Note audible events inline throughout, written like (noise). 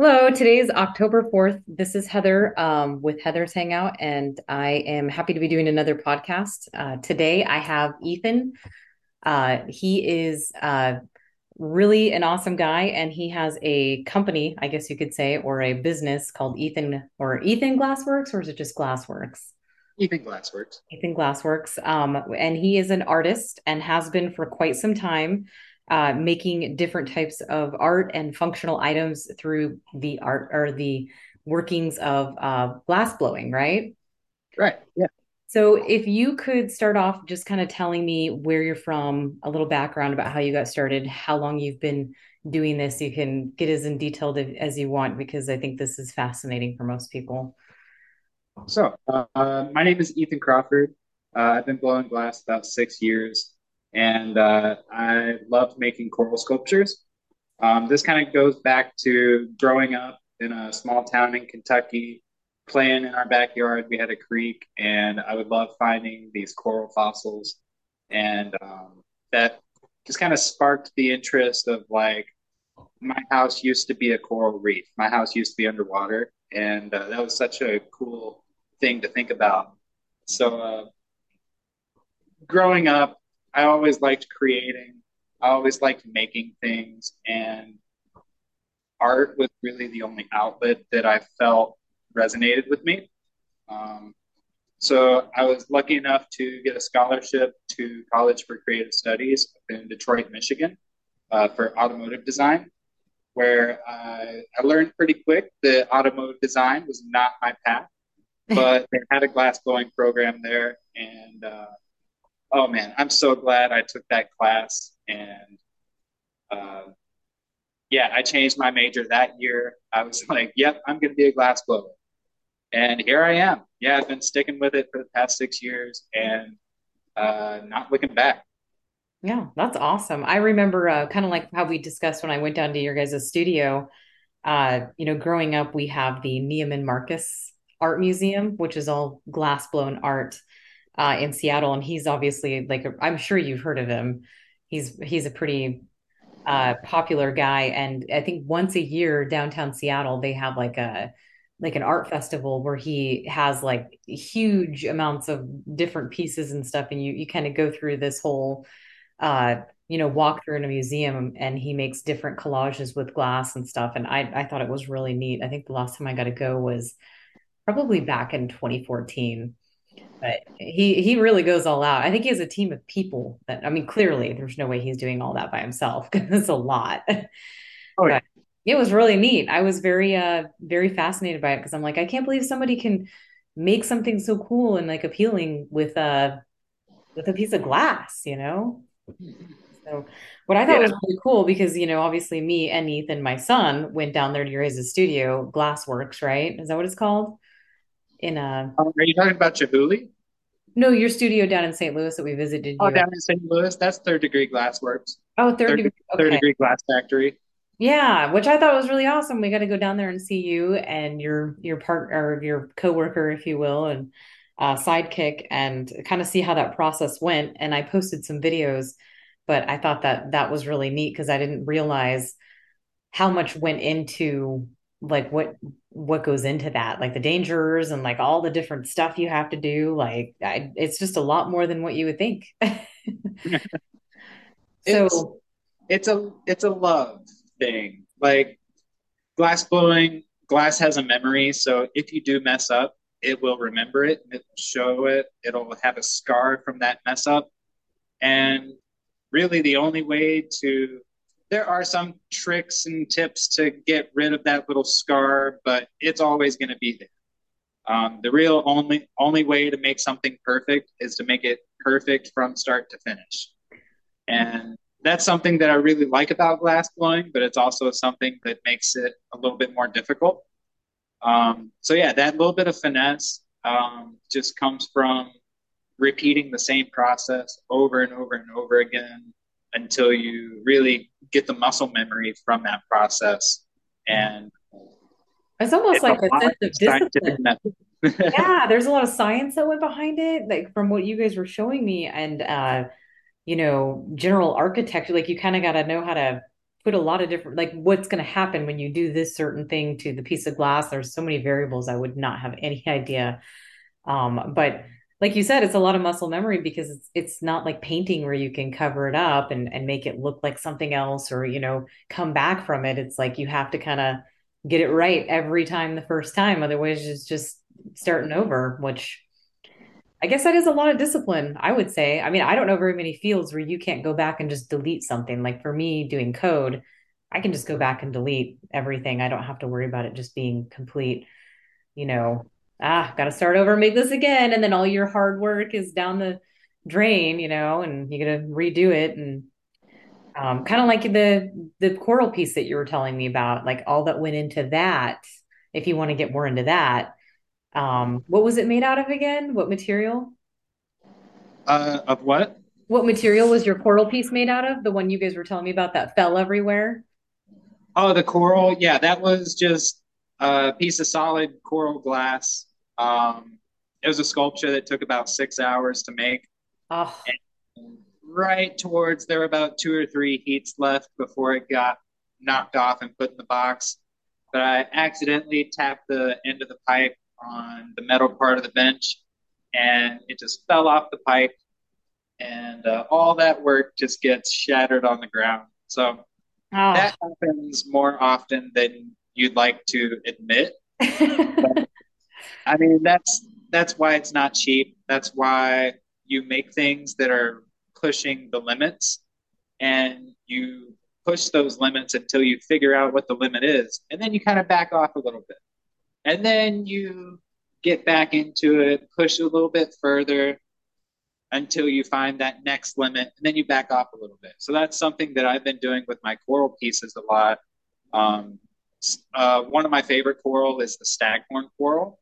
Hello, today is October 4th. This is Heather um, with Heather's Hangout, and I am happy to be doing another podcast. Uh, today I have Ethan. Uh, he is uh, really an awesome guy, and he has a company, I guess you could say, or a business called Ethan or Ethan Glassworks, or is it just Glassworks? Ethan Glassworks. Ethan Glassworks. Um, and he is an artist and has been for quite some time uh, making different types of art and functional items through the art or the workings of uh, glass blowing, right? Right. Yeah. So, if you could start off just kind of telling me where you're from, a little background about how you got started, how long you've been doing this, you can get as in detailed as you want because I think this is fascinating for most people. So, uh, my name is Ethan Crawford. Uh, I've been blowing glass about six years, and uh, I loved making coral sculptures. Um, this kind of goes back to growing up in a small town in Kentucky, playing in our backyard. We had a creek, and I would love finding these coral fossils, and um, that just kind of sparked the interest of like my house used to be a coral reef. My house used to be underwater, and uh, that was such a cool thing to think about. So, uh, growing up, I always liked creating. I always liked making things, and art was really the only outlet that I felt resonated with me. Um, so I was lucky enough to get a scholarship to College for Creative Studies in Detroit, Michigan, uh, for automotive design, where I, I learned pretty quick that automotive design was not my path (laughs) but they had a glass blowing program there. And uh, oh man, I'm so glad I took that class. And uh, yeah, I changed my major that year. I was (laughs) like, yep, I'm going to be a glass blower. And here I am. Yeah, I've been sticking with it for the past six years and uh, not looking back. Yeah, that's awesome. I remember uh, kind of like how we discussed when I went down to your guys' studio. Uh, you know, growing up, we have the Neiman Marcus art museum, which is all glass blown art uh, in Seattle. And he's obviously like I'm sure you've heard of him. He's he's a pretty uh, popular guy, and I think once a year downtown Seattle they have like a like an art festival where he has like huge amounts of different pieces and stuff, and you you kind of go through this whole uh you know walk through in a museum and he makes different collages with glass and stuff and i i thought it was really neat i think the last time i got to go was probably back in 2014. But he he really goes all out. I think he has a team of people that I mean, clearly there's no way he's doing all that by himself (laughs) because it's a lot. Oh, yeah. It was really neat. I was very uh very fascinated by it because I'm like, I can't believe somebody can make something so cool and like appealing with a with a piece of glass, you know? So what I thought Yeah. was really cool because, you know, obviously me and Ethan, my son, went down there to your guys' studio, Glassworks, right? Is that what it's called? In a are you talking about Chihuly? no your studio down in St. Louis that we visited Oh, you down in St. Louis? That's third degree glassworks. Oh, third Third, degree. third degree glass factory. Yeah, which I thought was really awesome. We got to go down there and see you and your your partner, your coworker, if you will, and uh, sidekick, and kind of see how that process went. And I posted some videos, but I thought that that was really neat because I didn't realize how much went into like what what goes into that, like the dangers and like all the different stuff you have to do. Like I, it's just a lot more than what you would think. (laughs) It's So it's a it's a love thing. Like glass blowing, glass has a memory, so if you do mess up, it will remember it and it will show it. It'll have a scar from that mess up. And really the only way to there are some tricks and tips to get rid of that little scar, but it's always going to be there. Um, the real only only way to make something perfect is to make it perfect from start to finish. And that's something that I really like about glass blowing, but it's also something that makes it a little bit more difficult. Um, so yeah, that little bit of finesse um, just comes from repeating the same process over and over and over again until you really get the muscle memory from that process. And it's almost it's like a lot sense of of discipline. (laughs) Yeah, there's a lot of science that went behind it, like from what you guys were showing me, and uh, you know, general architecture. Like you kind of got to know how to put a lot of different like what's going to happen when you do this certain thing to the piece of glass. There's so many variables I would not have any idea. Um, but like you said, it's a lot of muscle memory because it's it's not like painting where you can cover it up and and make it look like something else or you know come back from it. It's like you have to kind of get it right every time the first time, otherwise it's just starting over, which I guess that is a lot of discipline, I would say. I mean, I don't know very many fields where you can't go back and just delete something. Like for me doing code, I can just go back and delete everything. I don't have to worry about it just being complete, you know, ah, got to start over, and make this again. And then all your hard work is down the drain, you know, and you got to redo it. And um, kind of like the the coral piece that you were telling me about, like all that went into that. If you want to get more into that, um, what was it made out of again? What material? Uh, of what? What material was your coral piece made out of? The one you guys were telling me about that fell everywhere? Oh, the coral. Yeah, that was just a piece of solid coral glass. Um, it was a sculpture that took about six hours to make. Oh, And right towards there were about two or three heats left before it got knocked off and put in the box. But I accidentally tapped the end of the pipe on the metal part of the bench, and it just fell off the pipe, and uh, all that work just gets shattered on the ground. So oh. that happens more often than you'd like to admit. But, (laughs) I mean, that's that's why it's not cheap. That's why you make things that are pushing the limits, and you push those limits until you figure out what the limit is, and then you kind of back off a little bit, and then you get back into it, push a little bit further until you find that next limit, and then you back off a little bit. So that's something that I've been doing with my coral pieces a lot. Um, uh, one of my favorite coral is the staghorn coral,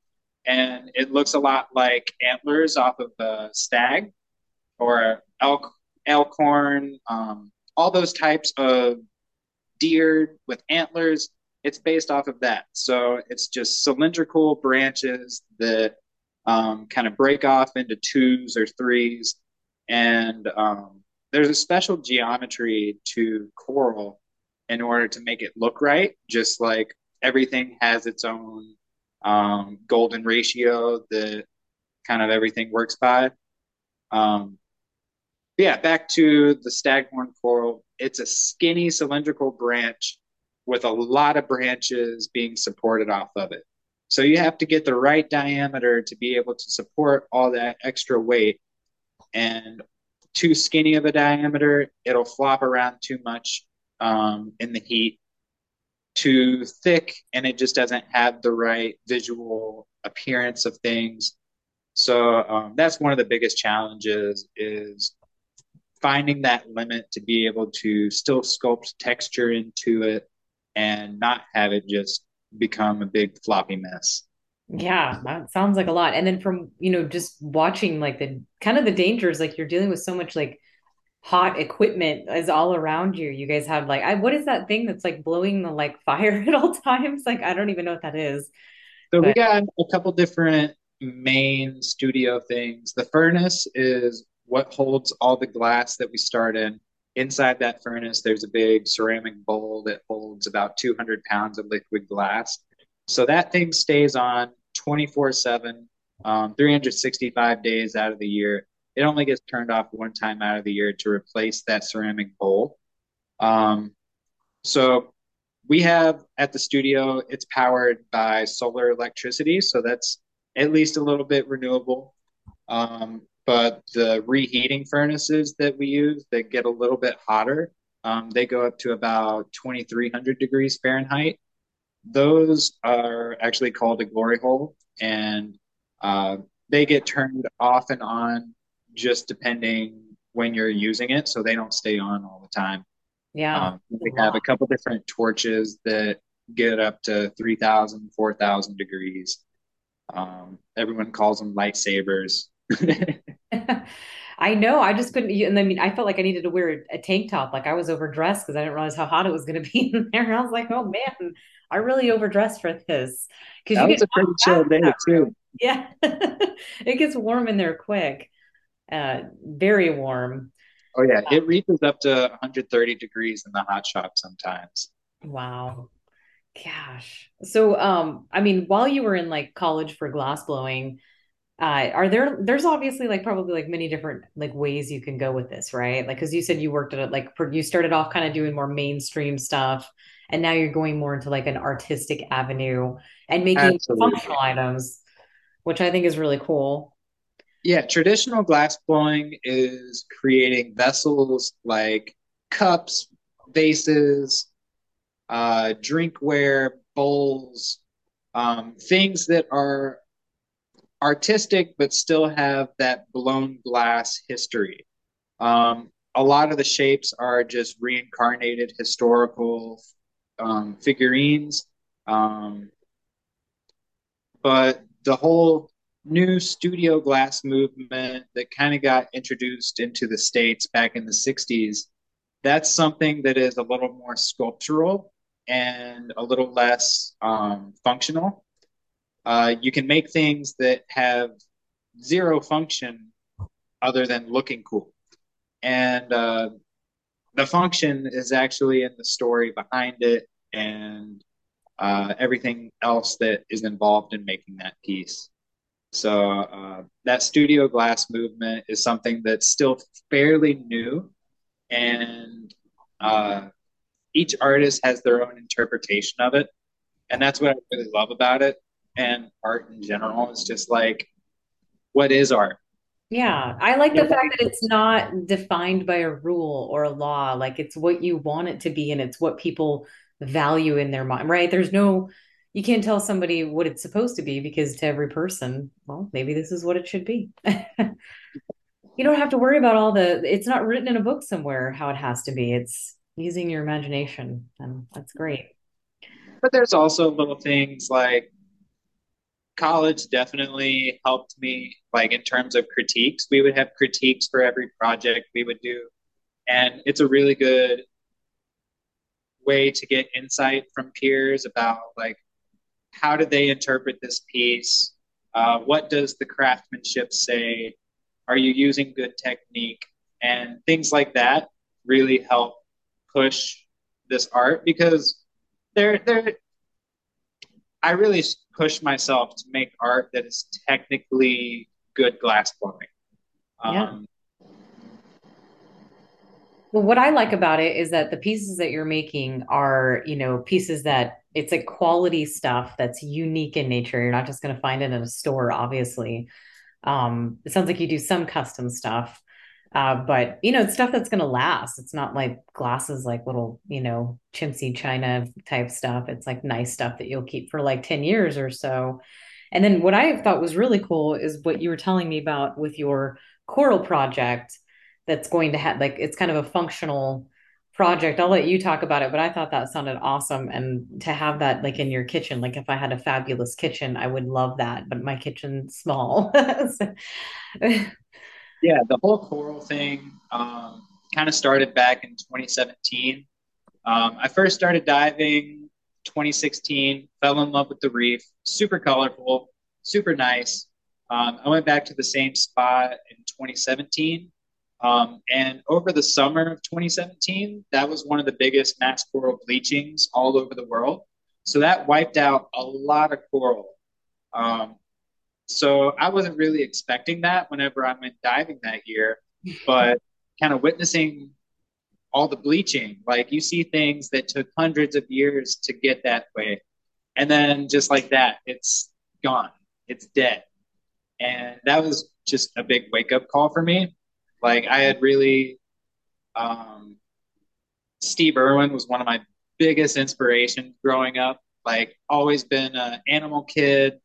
and it looks a lot like antlers off of a stag or elk, elkhorn, um, all those types of deer with antlers. It's based off of that. So it's just cylindrical branches that um, kind of break off into twos or threes. And um, there's a special geometry to coral in order to make it look right, just like everything has its own um, golden ratio that kind of everything works by. Um, yeah, back to the staghorn coral. It's a skinny cylindrical branch with a lot of branches being supported off of it. So you have to get the right diameter to be able to support all that extra weight. And too skinny of a diameter, it'll flop around too much um, in the heat. Too thick, and it just doesn't have the right visual appearance of things. So um, that's one of the biggest challenges is finding that limit to be able to still sculpt texture into it and not have it just become a big floppy mess. Yeah, that sounds like a lot. And then from, you know, just watching like the kind of the dangers, like you're dealing with so much like hot equipment is all around you. You guys have like, I, what is that thing that's like blowing the like fire (laughs) at all times? Like, I don't even know what that is. So we got a couple different main studio things. The furnace is what holds all the glass that we start in. Inside that furnace, there's a big ceramic bowl that holds about 200 pounds of liquid glass. So that thing stays on 24 7, um, 365 days out of the year. It only gets turned off one time out of the year to replace that ceramic bowl. Um, so we have at the studio, it's powered by solar electricity. So that's at least a little bit renewable. Um, but the reheating furnaces that we use that get a little bit hotter, um, they go up to about 2300 degrees Fahrenheit. Those are actually called a glory hole, and uh, they get turned off and on just depending when you're using it, so they don't stay on all the time. yeah, Um, we have a couple different torches that get up to 3,000, 4,000 degrees. Um, everyone calls them lightsabers. (laughs) I know. I just couldn't. And I mean, I felt like I needed to wear a, tank top. Like I was overdressed because I didn't realize how hot it was going to be (laughs) in there. And I was like, oh man, I really overdressed for this because you That get was a pretty chill day too. Yeah, (laughs) it gets warm in there quick. Uh, very warm. Oh yeah, it reaches up to 130 degrees in the hot shop sometimes. Wow. Gosh. So, um, I mean, while you were in like college for glass blowing, uh, are there, there's obviously like probably like many different like ways you can go with this, right? Like, cause you said you worked at it, like you started off kind of doing more mainstream stuff and now you're going more into like an artistic avenue and making functional items, which I think is really cool. Yeah, traditional glass blowing is creating vessels like cups, vases, uh, drinkware, bowls, um, things that are artistic but still have that blown glass history. Um, a lot of the shapes are just reincarnated historical um, figurines. Um, but the whole new studio glass movement that kind of got introduced into the States back in the 60s, that's something that is a little more sculptural and a little less um, functional. Uh, you can make things that have zero function other than looking cool. And uh, the function is actually in the story behind it and uh, everything else that is involved in making that piece. So uh, that studio glass movement is something that's still fairly new, and uh, each artist has their own interpretation of it, and that's what I really love about it. And art in general is just like, what is art? Yeah, I like the fact that it's not defined by a rule or a law. Like it's what you want it to be and it's what people value in their mind, right? There's no, you can't tell somebody what it's supposed to be because to every person, well, maybe this is what it should be. (laughs) You don't have to worry about all the, it's not written in a book somewhere how it has to be. It's using your imagination, and that's great. But there's also little things like college definitely helped me like in terms of critiques we would have critiques for every project we would do and it's a really good way to get insight from peers about like how did they interpret this piece uh, what does the craftsmanship say are you using good technique and things like that really help push this art because they're they're I really push myself to make art that is technically good glass blowing. Yeah. Um, Well, what I like about it is that the pieces that you're making are, you know, pieces that it's like quality stuff that's unique in nature. You're not just going to find it in a store, obviously. Um, it sounds like you do some custom stuff, uh, but you know, it's stuff that's going to last. It's not like glasses, like little, you know, chintzy china type stuff. It's like nice stuff that you'll keep for like 10 years or so. And then what I thought was really cool is what you were telling me about with your coral project that's going to have like it's kind of a functional project. I'll let you talk about it, but I thought that sounded awesome. And to have that like in your kitchen, like if I had a fabulous kitchen, I would love that. But my kitchen's small. So- (laughs) yeah, the whole coral thing um, kind of started back in 2017. Um, I first started diving 2016, fell in love with the reef, super colorful, super nice. Um, I went back to the same spot in 2017 Um, and over the summer of 2017, that was one of the biggest mass coral bleachings all over the world. So that wiped out a lot of coral. Um, so I wasn't really expecting that whenever I went diving that year, but kind of witnessing all the bleaching, like you see things that took hundreds of years to get that way. And then just like that, it's gone, it's dead. And that was just a big wake up call for me. Like I had really um, Steve Irwin was one of my biggest inspirations growing up. Like, always been an animal kid,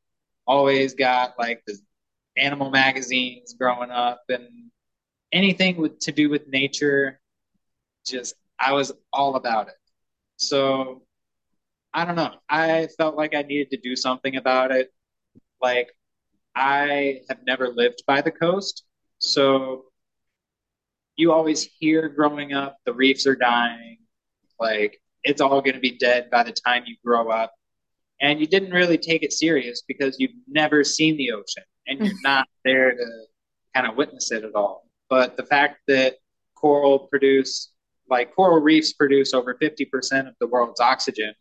always got like the animal magazines growing up, and anything with to do with nature, just I was all about it. So I don't know. I felt like I needed to do something about it. Like, I have never lived by the coast, so you always hear growing up the reefs are dying, like it's all going to be dead by the time you grow up. And you didn't really take it serious because you've never seen the ocean and you're (laughs) not there to kind of witness it at all. But the fact that coral produce like coral reefs produce over 50% of the world's oxygen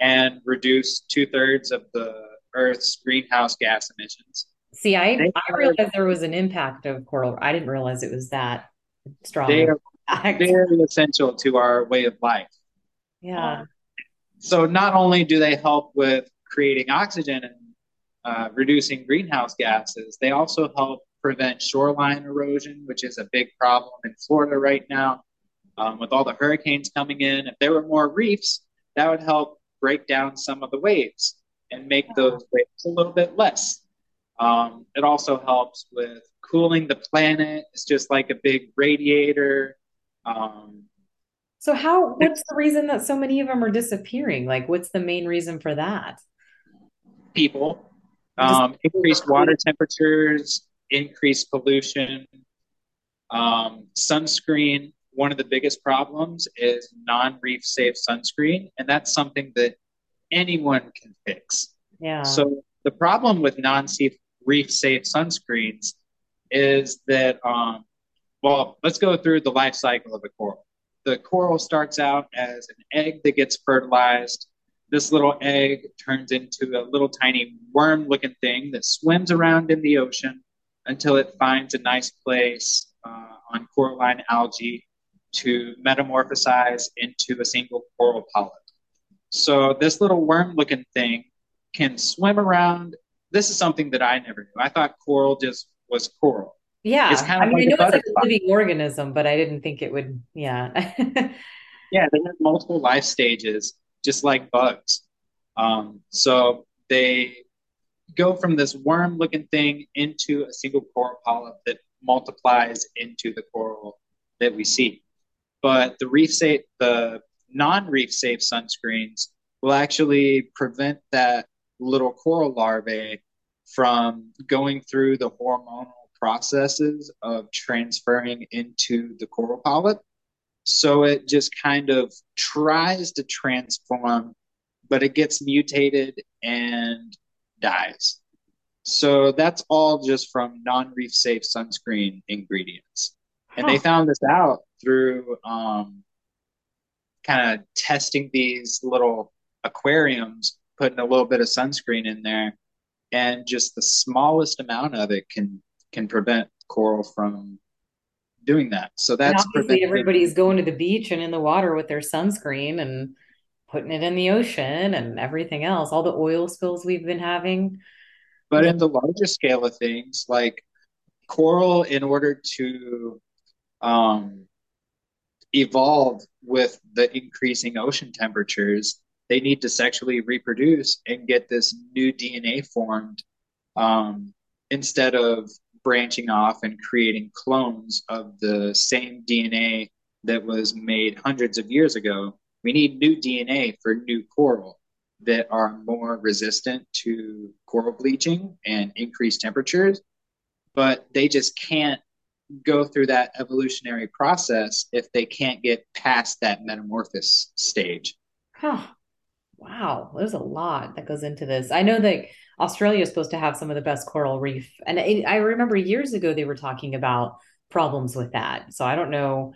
and reduce two thirds of the Earth's greenhouse gas emissions. See, I, I realized there was an impact of coral. I didn't realize it was that strong. They are very essential to our way of life. Yeah. Um, so not only do they help with creating oxygen and uh, reducing greenhouse gases, they also help prevent shoreline erosion, which is a big problem in Florida right now. Um, with all the hurricanes coming in, if there were more reefs, that would help break down some of the waves and make those waves a little bit less. Um, it also helps with cooling the planet. It's just like a big radiator. Um, so, how? What's the reason that so many of them are disappearing? Like, what's the main reason for that? People, um, increased water temperatures, increased pollution, um, sunscreen one of the biggest problems is non-reef safe sunscreen, and that's something that anyone can fix. Yeah. So the problem with non-reef safe sunscreens is that, um, well, let's go through the life cycle of a coral. The coral starts out as an egg that gets fertilized. This little egg turns into a little tiny worm looking thing that swims around in the ocean until it finds a nice place uh, on coralline algae to metamorphosize into a single coral polyp. So this little worm-looking thing can swim around. This is something that I never knew. I thought coral just was coral. Yeah, it's kind of I mean, like I know it's like a living organism, but I didn't think it would. Yeah. (laughs) yeah, they have multiple life stages, just like bugs. Um, so they go from this worm-looking thing into a single coral polyp that multiplies into the coral that we see but the reef safe, the non-reef safe sunscreens will actually prevent that little coral larvae from going through the hormonal processes of transferring into the coral polyp. So it just kind of tries to transform, but it gets mutated and dies. So that's all just from non reef safe sunscreen ingredients. And huh. they found this out through um, kind of testing these little aquariums, putting a little bit of sunscreen in there, and just the smallest amount of it can can prevent coral from doing that. So that's obviously everybody's going to the beach and in the water with their sunscreen and putting it in the ocean and everything else, all the oil spills we've been having. But in the larger scale of things, like coral, in order to um, evolve with the increasing ocean temperatures, they need to sexually reproduce and get this new DNA formed um, instead of branching off and creating clones of the same DNA that was made hundreds of years ago. We need new DNA for new coral that are more resistant to coral bleaching and increased temperatures, but they just can't go through that evolutionary process if they can't get past that metamorphosis stage. Huh. Wow, there's a lot that goes into this. I know that Australia is supposed to have some of the best coral reef, and it, I remember years ago they were talking about problems with that. So I don't know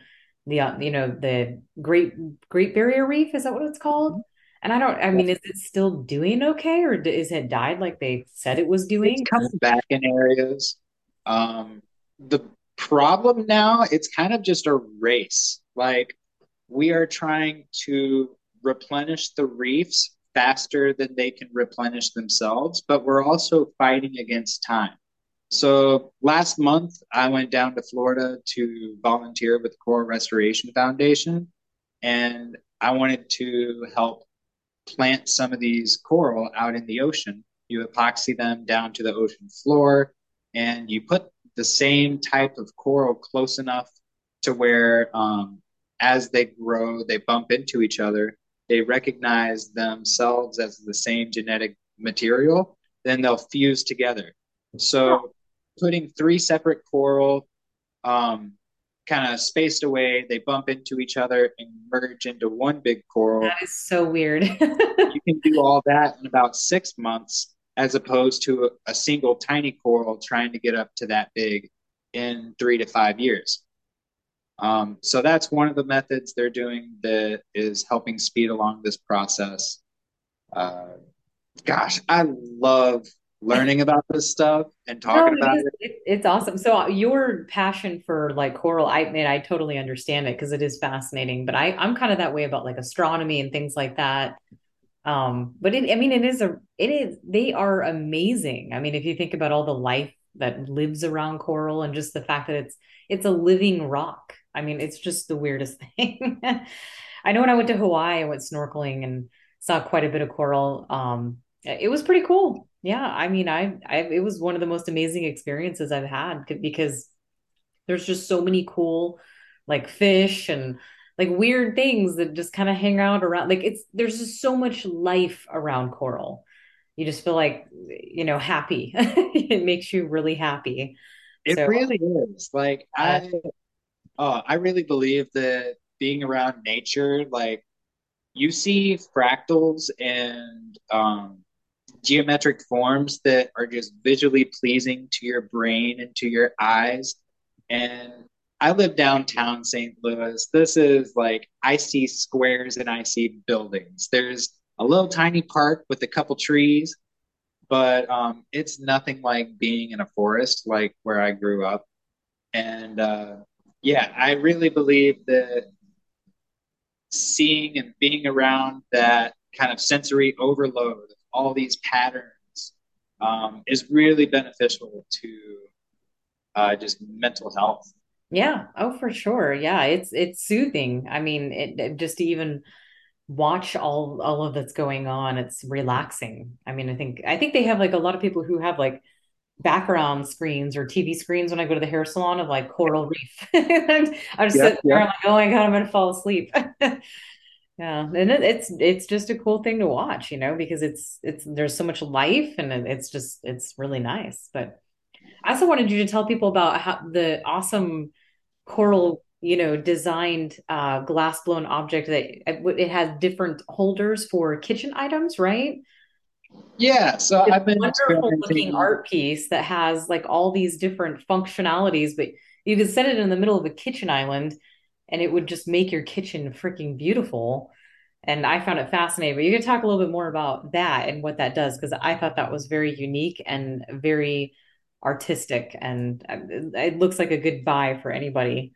the uh, you know the Great Great Barrier Reef is that what it's called? And I don't. I mean, is it still doing okay, or is it died like they said it was doing? It's coming back in areas. Um, the problem now, it's kind of just a race. Like we are trying to replenish the reefs faster than they can replenish themselves, but we're also fighting against time. So last month, I went down to Florida to volunteer with the Coral Restoration Foundation, and I wanted to help plant some of these coral out in the ocean. You epoxy them down to the ocean floor, and you put the same type of coral close enough to where um, as they grow, they bump into each other, they recognize themselves as the same genetic material, then they'll fuse together. So putting three separate coral um, kind of spaced away, they bump into each other and merge into one big coral. That is so weird. (laughs) you can do all that in about six months as opposed to a, a single tiny coral trying to get up to that big in three to five years. Um, so that's one of the methods they're doing that is helping speed along this process. Uh, gosh, I love learning about this stuff and No, talking it about is. it. It, it's awesome. So uh, your passion for like coral, I mean, I totally understand it because it is fascinating. But I, I'm kind of that way about like astronomy and things like that. Um, but it, I mean, it is a, it is, they are amazing. I mean, if you think about all the life that lives around coral and just the fact that it's, it's a living rock. I mean, it's just the weirdest (laughs) thing. I know when I went to Hawaii, I went snorkeling and saw quite a bit of coral. Um, it was pretty cool. Yeah, I mean, I, I, it was one of the most amazing experiences I've had because there's just so many cool like fish and like weird things that just kind of hang out around like it's there's just so much life around coral you just feel like you know happy (laughs) it makes you really happy It so really is. Like uh, I, uh, I really believe that being around nature, like you see fractals and um, geometric forms that are just visually pleasing to your brain and to your eyes. And I live downtown St. Louis. This is like I see squares and I see buildings. There's a little tiny park with a couple trees, but um, it's nothing like being in a forest like where I grew up. And uh, yeah, I really believe that seeing and being around that kind of sensory overload all these patterns um, is really beneficial to uh, just mental health. yeah oh for sure yeah it's it's soothing i mean it, it just even watch all all of that's going on it's relaxing i mean i think i think they have like a lot of people who have like background screens or TV screens when I go to the hair salon of like coral reef. And (laughs) I'm just Yep, sitting there, I'm like, oh my God, I'm gonna fall asleep. (laughs) Yeah, and it, it's it's just a cool thing to watch, you know, because it's it's there's so much life and it- it's just it's really nice. But I also wanted you to tell people about how the awesome coral, you know, designed uh glass blown object that it, it has different holders for kitchen items, right? Yeah, so it's I've been wonderful looking art piece that has like all these different functionalities, but you could set it in the middle of a kitchen island and it would just make your kitchen freaking beautiful. And I found it fascinating. But you could talk a little bit more about that and what that does, because I thought that was very unique and very artistic. And uh, it looks like a good buy for anybody.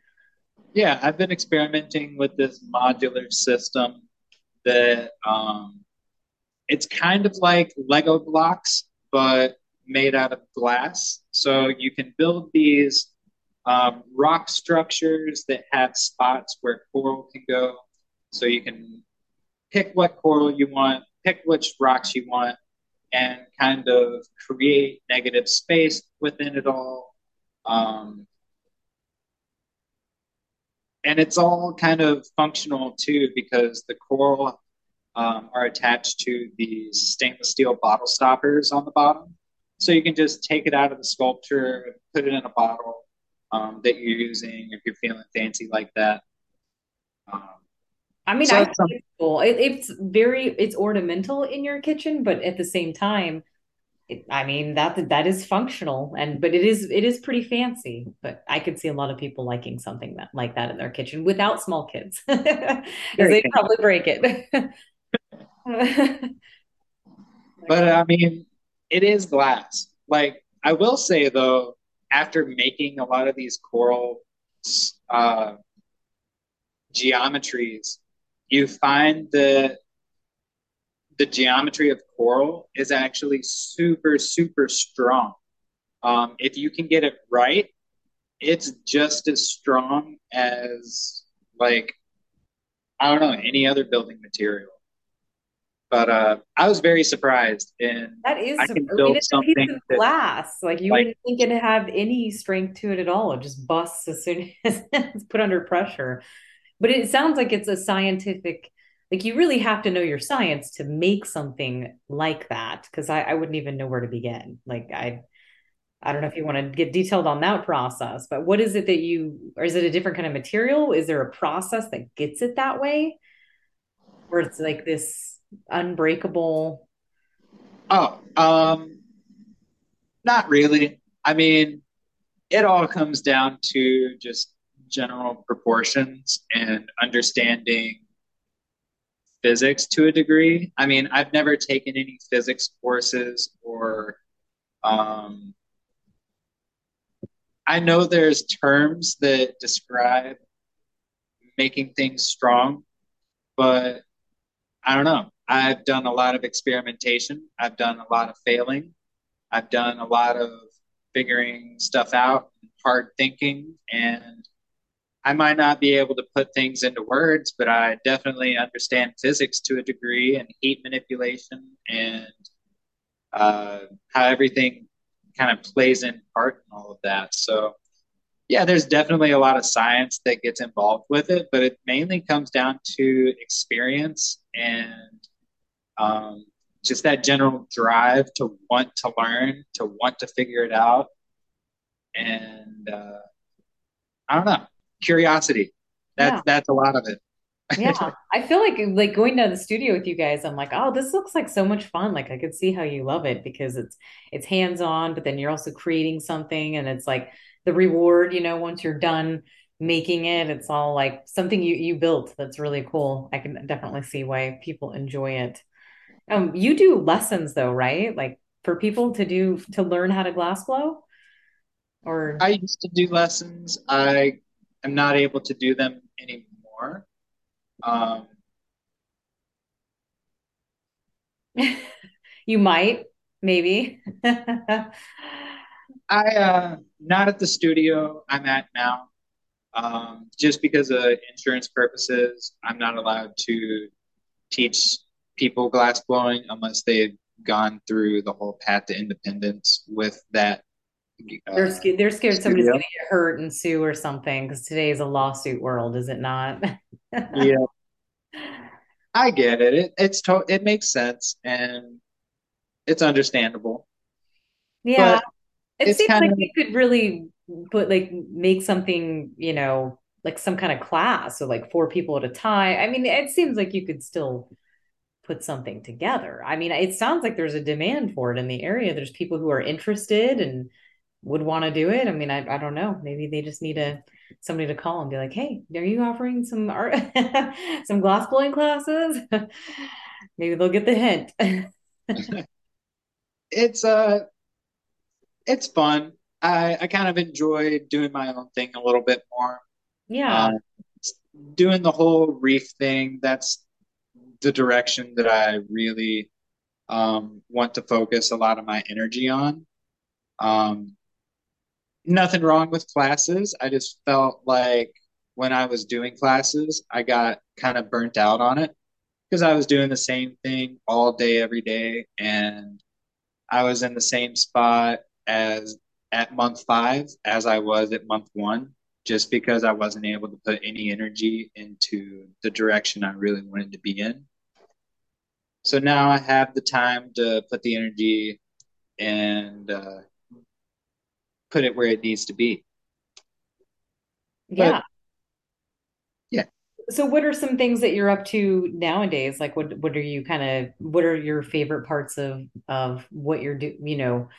Yeah, I've been experimenting with this modular system that um, it's kind of like Lego blocks, but made out of glass. So you can build these um, rock structures that have spots where coral can go. So you can pick what coral you want, pick which rocks you want, and kind of create negative space within it all. Um, and it's all kind of functional too because the coral um, are attached to the stainless steel bottle stoppers on the bottom. So you can just take it out of the sculpture and put it in a bottle um, that you're using if you're feeling fancy like that. Um, I mean, so I think it's cool. It, it's very, it's ornamental in your kitchen, but at the same time, it, I mean that that is functional and but it is it is pretty fancy. But I could see a lot of people liking something that like that in their kitchen without small kids, (laughs) because they probably break it. (laughs) But I mean, it is glass. Like I will say though, after making a lot of these coral uh, geometries, you find that the geometry of coral is actually super, super strong. Um, if you can get it right, it's just as strong as like I don't know any other building material. But uh, I was very surprised, and That is, I can build it's a piece something of that glass. Like you like wouldn't think it'd have any strength to it at all. It just busts as soon (laughs) as it's put under pressure. But it sounds like it's a scientific, like you really have to know your science to make something like that. Because I, I wouldn't even know where to begin. Like I, I don't know if you want to get detailed on that process, but what is it that you, or is it a different kind of material? Is there a process that gets it that way? Where it's like this unbreakable, oh, um, not really. I mean, it all comes down to just general proportions and understanding physics to a degree. I mean, I've never taken any physics courses or um, I know there's terms that describe making things strong, but I don't know. I've done a lot of experimentation. I've done a lot of failing. I've done a lot of figuring stuff out, hard thinking, and I might not be able to put things into words, but I definitely understand physics to a degree and heat manipulation and uh, how everything kind of plays in part in all of that. So, yeah, there's definitely a lot of science that gets involved with it, but it mainly comes down to experience and um, just that general drive to want to learn, to want to figure it out. And uh, I don't know, curiosity. That's Yeah. that's a lot of it. (laughs) Yeah. I feel like like going to the studio with you guys, I'm like, oh, this looks like so much fun. Like I could see how you love it because it's it's hands-on, but then you're also creating something and it's like the reward, you know, once you're done making it, it's all like something you you built that's really cool. I can definitely see why people enjoy it. Um, you do lessons though, right? Like for people to do to learn how to glass blow or I used to do lessons. I am not able to do them anymore. Um, (laughs) you might, maybe. (laughs) I uh, not at the studio I'm at now. Um, just because of insurance purposes, I'm not allowed to teach people glass blowing unless they've gone through the whole path to independence with that They're uh, scared, they're scared somebody's going to get hurt and sue or something because today is a lawsuit world, is it not? Yeah, (laughs) I get it. It it's to- it makes sense and it's understandable, Yeah, but it seems kind like you could really put like make something, you know, like some kind of class, so like four people at a time. I mean, it seems like you could still put something together. I mean, it sounds like there's a demand for it in the area. There's people who are interested and would want to do it. I mean, I, I don't know. Maybe they just need a somebody to call and be like, "Hey, are you offering some art, (laughs) some glass blowing classes?" (laughs) Maybe they'll get the hint. (laughs) it's uh it's fun. I I kind of enjoy doing my own thing a little bit more. Yeah, Um, doing the whole reef thing, that's the direction that I really um, want to focus a lot of my energy on. Um, nothing wrong with classes. I just felt like when I was doing classes, I got kind of burnt out on it because I was doing the same thing all day, every day. And I was in the same spot as at month five as I was at month one, just because I wasn't able to put any energy into the direction I really wanted to be in. So now I have the time to put the energy and uh, put it where it needs to be. yeah. But yeah, So, what are some things that you're up to nowadays? Like, what what are you kind of what are your favorite parts of of what you're do you know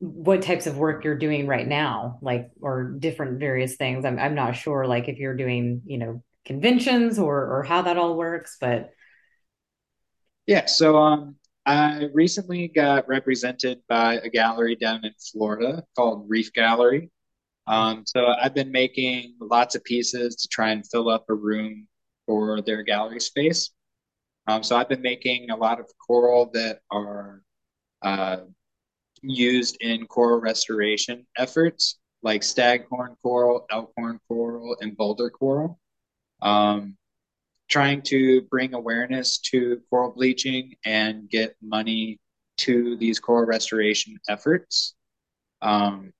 what types of work you're doing right now, like or different various things. I'm I'm not sure like if you're doing, you know, conventions or or how that all works, but yeah. So um, I recently got represented by a gallery down in Florida called Reef Gallery. Um, so I've been making lots of pieces to try and fill up a room for their gallery space. Um, so I've been making a lot of coral that are uh, used in coral restoration efforts, like staghorn coral, elkhorn coral, and boulder coral. Um, trying to bring awareness to coral bleaching and get money to these coral restoration efforts. Um,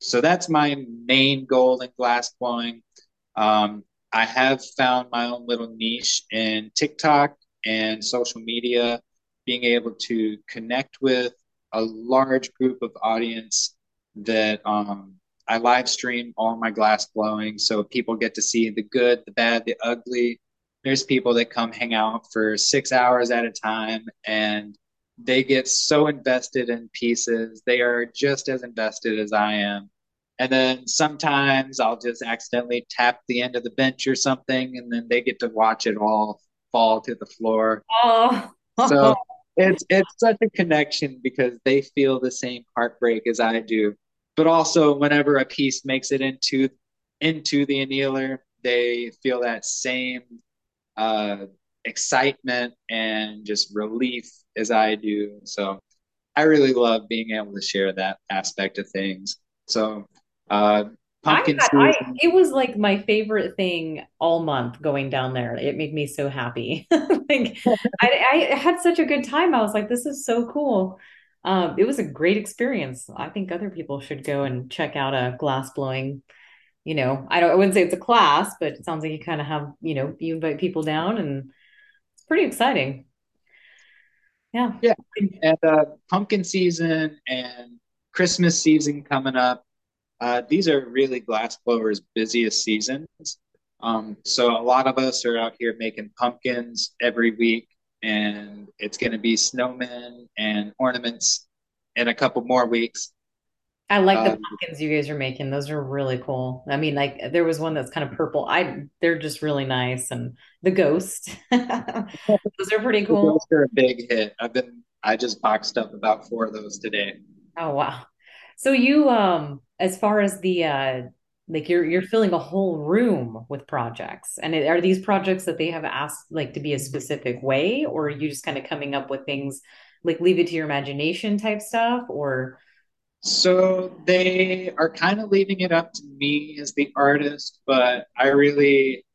so that's my main goal in glass blowing. Um, I have found my own little niche in TikTok and social media, being able to connect with a large group of audience that um, I live stream all my glass blowing so people get to see the good, the bad, the ugly. There's people that come hang out for six hours at a time and they get so invested in pieces. They are just as invested as I am And then sometimes I'll just accidentally tap the end of the bench or something, and then they get to watch it all fall to the floor. Oh, So (laughs) it's it's such a connection because they feel the same heartbreak as I do. But also whenever a piece makes it into into the annealer, they feel that same uh, excitement and just relief as I do. So I really love being able to share that aspect of things. So uh, pumpkin I season. it was like my favorite thing all month going down there. It made me so happy. (laughs) Like I, I had such a good time. I was like, this is so cool. Um, it was a great experience. I think other people should go and check out a glass blowing. You know, I don't I wouldn't say it's a class, but it sounds like you kind of have, you know, you invite people down and it's pretty exciting. Yeah. Yeah, and uh, pumpkin season and Christmas season coming up. Uh, these are really glassblowers' busiest seasons. Um, so a lot of us are out here making pumpkins every week, and it's going to be snowmen and ornaments in a couple more weeks. I like the Uh, pumpkins you guys are making. Those are really cool. I mean, like there was one that's kind of purple. I they're just really nice and the ghost. (laughs) Those are pretty cool. those are a big hit. I've been I just boxed up about four of those today. Oh wow. So you um as far as the uh like you're you're filling a whole room with projects. And it, are these projects that they have asked like to be a specific way or are you just kind of coming up with things like leave it to your imagination type stuff or So they are kind of leaving it up to me as the artist, but I really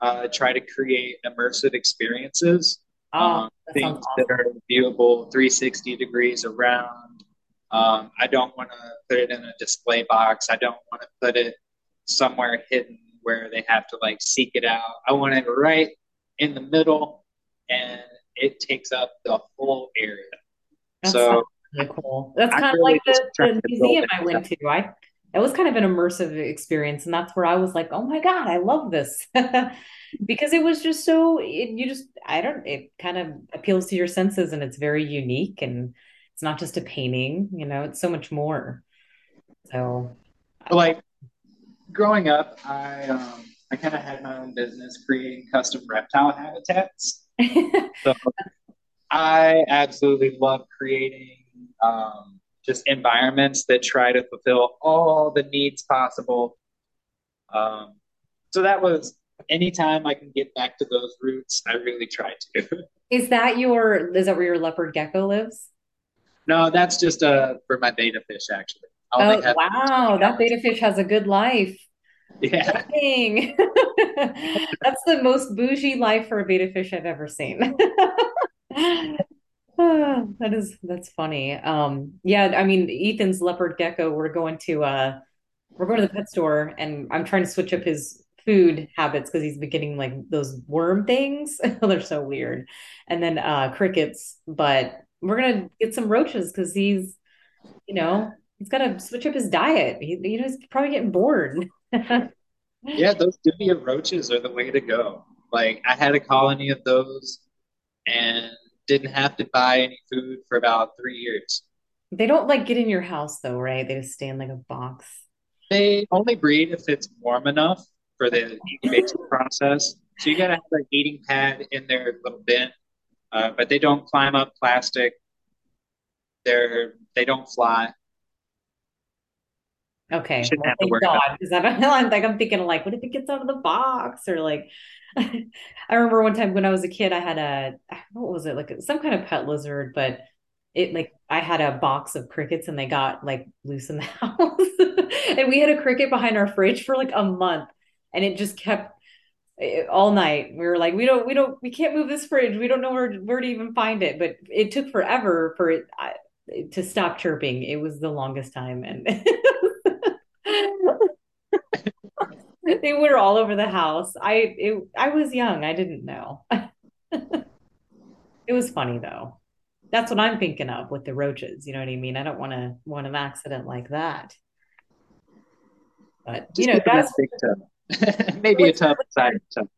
uh, try to create immersive experiences, oh, um, that things that are viewable 360 degrees around. Um, I don't want to put it in a display box. I don't want to put it somewhere hidden where they have to like seek it out. I want it right in the middle and it takes up the whole area. That sounds So really cool. That's I'm kind of like really just the, the museum I it. went to. I it was kind of an immersive experience, and that's where I was like, "Oh my God, I love this," (laughs) because it was just so it, you just I don't it kind of appeals to your senses, and it's very unique, and it's not just a painting, you know, it's so much more. So, Like growing up, I um, I kind of had my own business creating custom reptile habitats. (laughs) So I absolutely love creating um, just environments that try to fulfill all the needs possible. Um, so that was anytime I can get back to those roots, I really try to. (laughs) is that your is that where your leopard gecko lives? no, that's just uh, for my betta fish, actually. Oh, wow, that hours. betta fish has a good life. Yeah. (laughs) That's the most bougie life for a betta fish I've ever seen. (laughs) (sighs) That is that's funny. Um yeah, I mean Ethan's leopard gecko, we're going to uh we're going to the pet store and I'm trying to switch up his food habits because he's been getting like those worm things. (laughs) They're so weird. And then uh crickets, but we're gonna get some roaches because he's, you know, he's gotta switch up his diet. He, you know, he's probably getting bored. (laughs) Yeah, those Dubia roaches are the way to go. Like I had a colony of those and didn't have to buy any food for about three years. They don't like get in your house though, right? They just stay in like a box. They only breed if it's warm enough for the incubation process. So you gotta have an eating pad in their little bin, uh, but they don't climb up plastic. They're they don't fly. Okay, well, thank God, because I'm, (laughs) I'm like I'm thinking like, what if it gets out of the box or like, (laughs) I remember one time when I was a kid, I had a what was it like some kind of pet lizard, but it like I had a box of crickets and they got like loose in the (laughs) house, and we had a cricket behind our fridge for like a month, and it just kept eh, all night. We were like, we don't, we don't, we can't move this fridge. We don't know where where to even find it, but it took forever for it I, to stop chirping. It was the longest time, and (laughs) They were all over the house. I it, I was young. I didn't know. (laughs) It was funny though. That's what I'm thinking of with the roaches. You know what I mean? I don't want to want an accident like that. But you know, get a guys, nice big tub. (laughs) Maybe a what's tub inside a tub.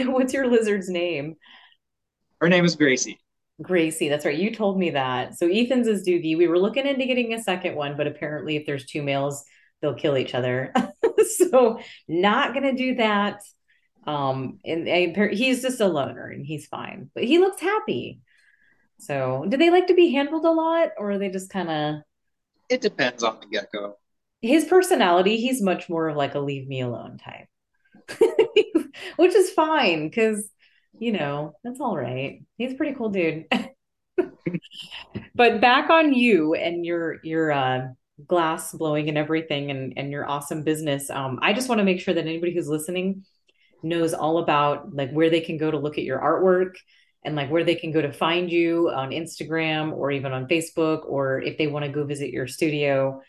your (laughs) what's your lizard's name? Her name is Gracie. Gracie. That's right. You told me that. So Ethan's is Doogie. We were looking into getting a second one, but apparently, if there's two males, they'll kill each other. (laughs) so not gonna do that. Um, and, and he's just a loner and he's fine, but he looks happy. So, do they like to be handled a lot, or are they just kind of? It depends on the gecko. His personality, he's much more of like a leave me alone type, (laughs) which is fine because you know that's all right. He's a pretty cool dude. (laughs) but back on you and your your uh, glass blowing and everything, and and your awesome business. Um, I just want to make sure that anybody who's listening knows all about like where they can go to look at your artwork and like where they can go to find you on Instagram or even on Facebook, or if they want to go visit your studio,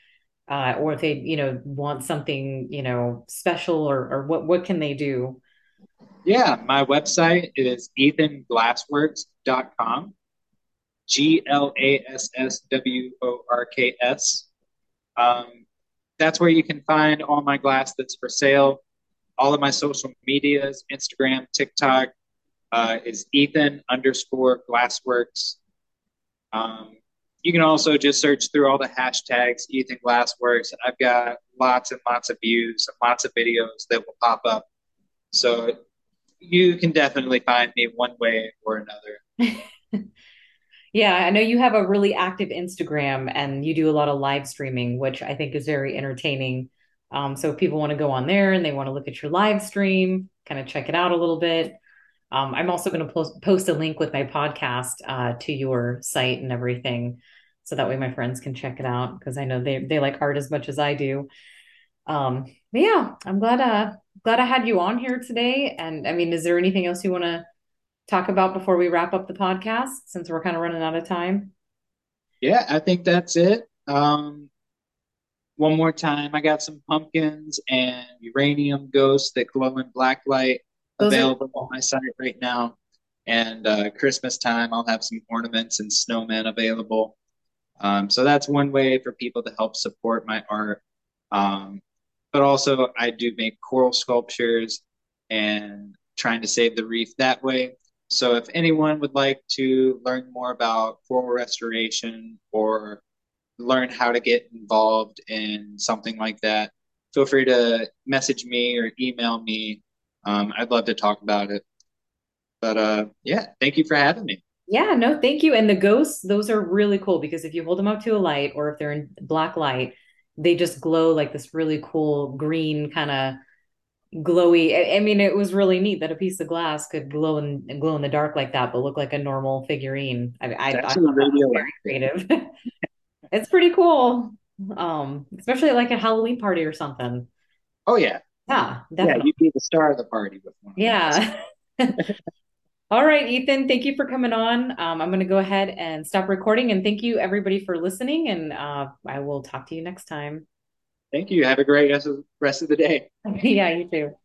uh, or if they, you know, want something, you know, special or, or what, what can they do? Yeah, my website is ethanglassworks.com. G L A S S W O R K S. Um, that's where you can find all my glass that's for sale. All of my social medias, Instagram, TikTok, uh, is Ethan underscore Glassworks. Um, you can also just search through all the hashtags Ethan Glassworks. I've got lots and lots of views and lots of videos that will pop up. So you can definitely find me one way or another. (laughs) yeah, I know you have a really active Instagram and you do a lot of live streaming, which I think is very entertaining. Um, so if people want to go on there and they want to look at your live stream, kind of check it out a little bit. Um, I'm also going to post, post a link with my podcast uh, to your site and everything, so that way my friends can check it out because I know they they like art as much as I do. Um, but yeah, I'm glad uh glad I had you on here today. And I mean, is there anything else you want to talk about before we wrap up the podcast? Since we're kind of running out of time. Yeah, I think that's it. Um, one more time, I got some pumpkins and uranium ghosts that glow in black light those available are- on my site right now. And uh, Christmas time, I'll have some ornaments and snowmen available. Um, so that's one way for people to help support my art. Um, but also, I do make coral sculptures and trying to save the reef that way. So if anyone would like to learn more about coral restoration or learn how to get involved in something like that, feel free to message me or email me um, I'd love to talk about it. But uh, yeah, thank you for having me. Yeah, no, thank you. And the ghosts, those are really cool because if you hold them up to a light or if they're in black light, they just glow like this really cool green kind of glowy. I, I, mean, it was really neat that a piece of glass could glow and glow in the dark like that, but look like a normal figurine. I, I, I thought that was very creative. (laughs) it's pretty cool. Um, especially like a Halloween party or something. Oh yeah, yeah, definitely. Yeah, you'd be the star of the party with one. Yeah. (laughs) All right, Ethan, thank you for coming on. Um, I'm going to go ahead and stop recording. And thank you, everybody, for listening. And uh, I will talk to you next time. Thank you. Have a great rest of, the day. (laughs) yeah, you too.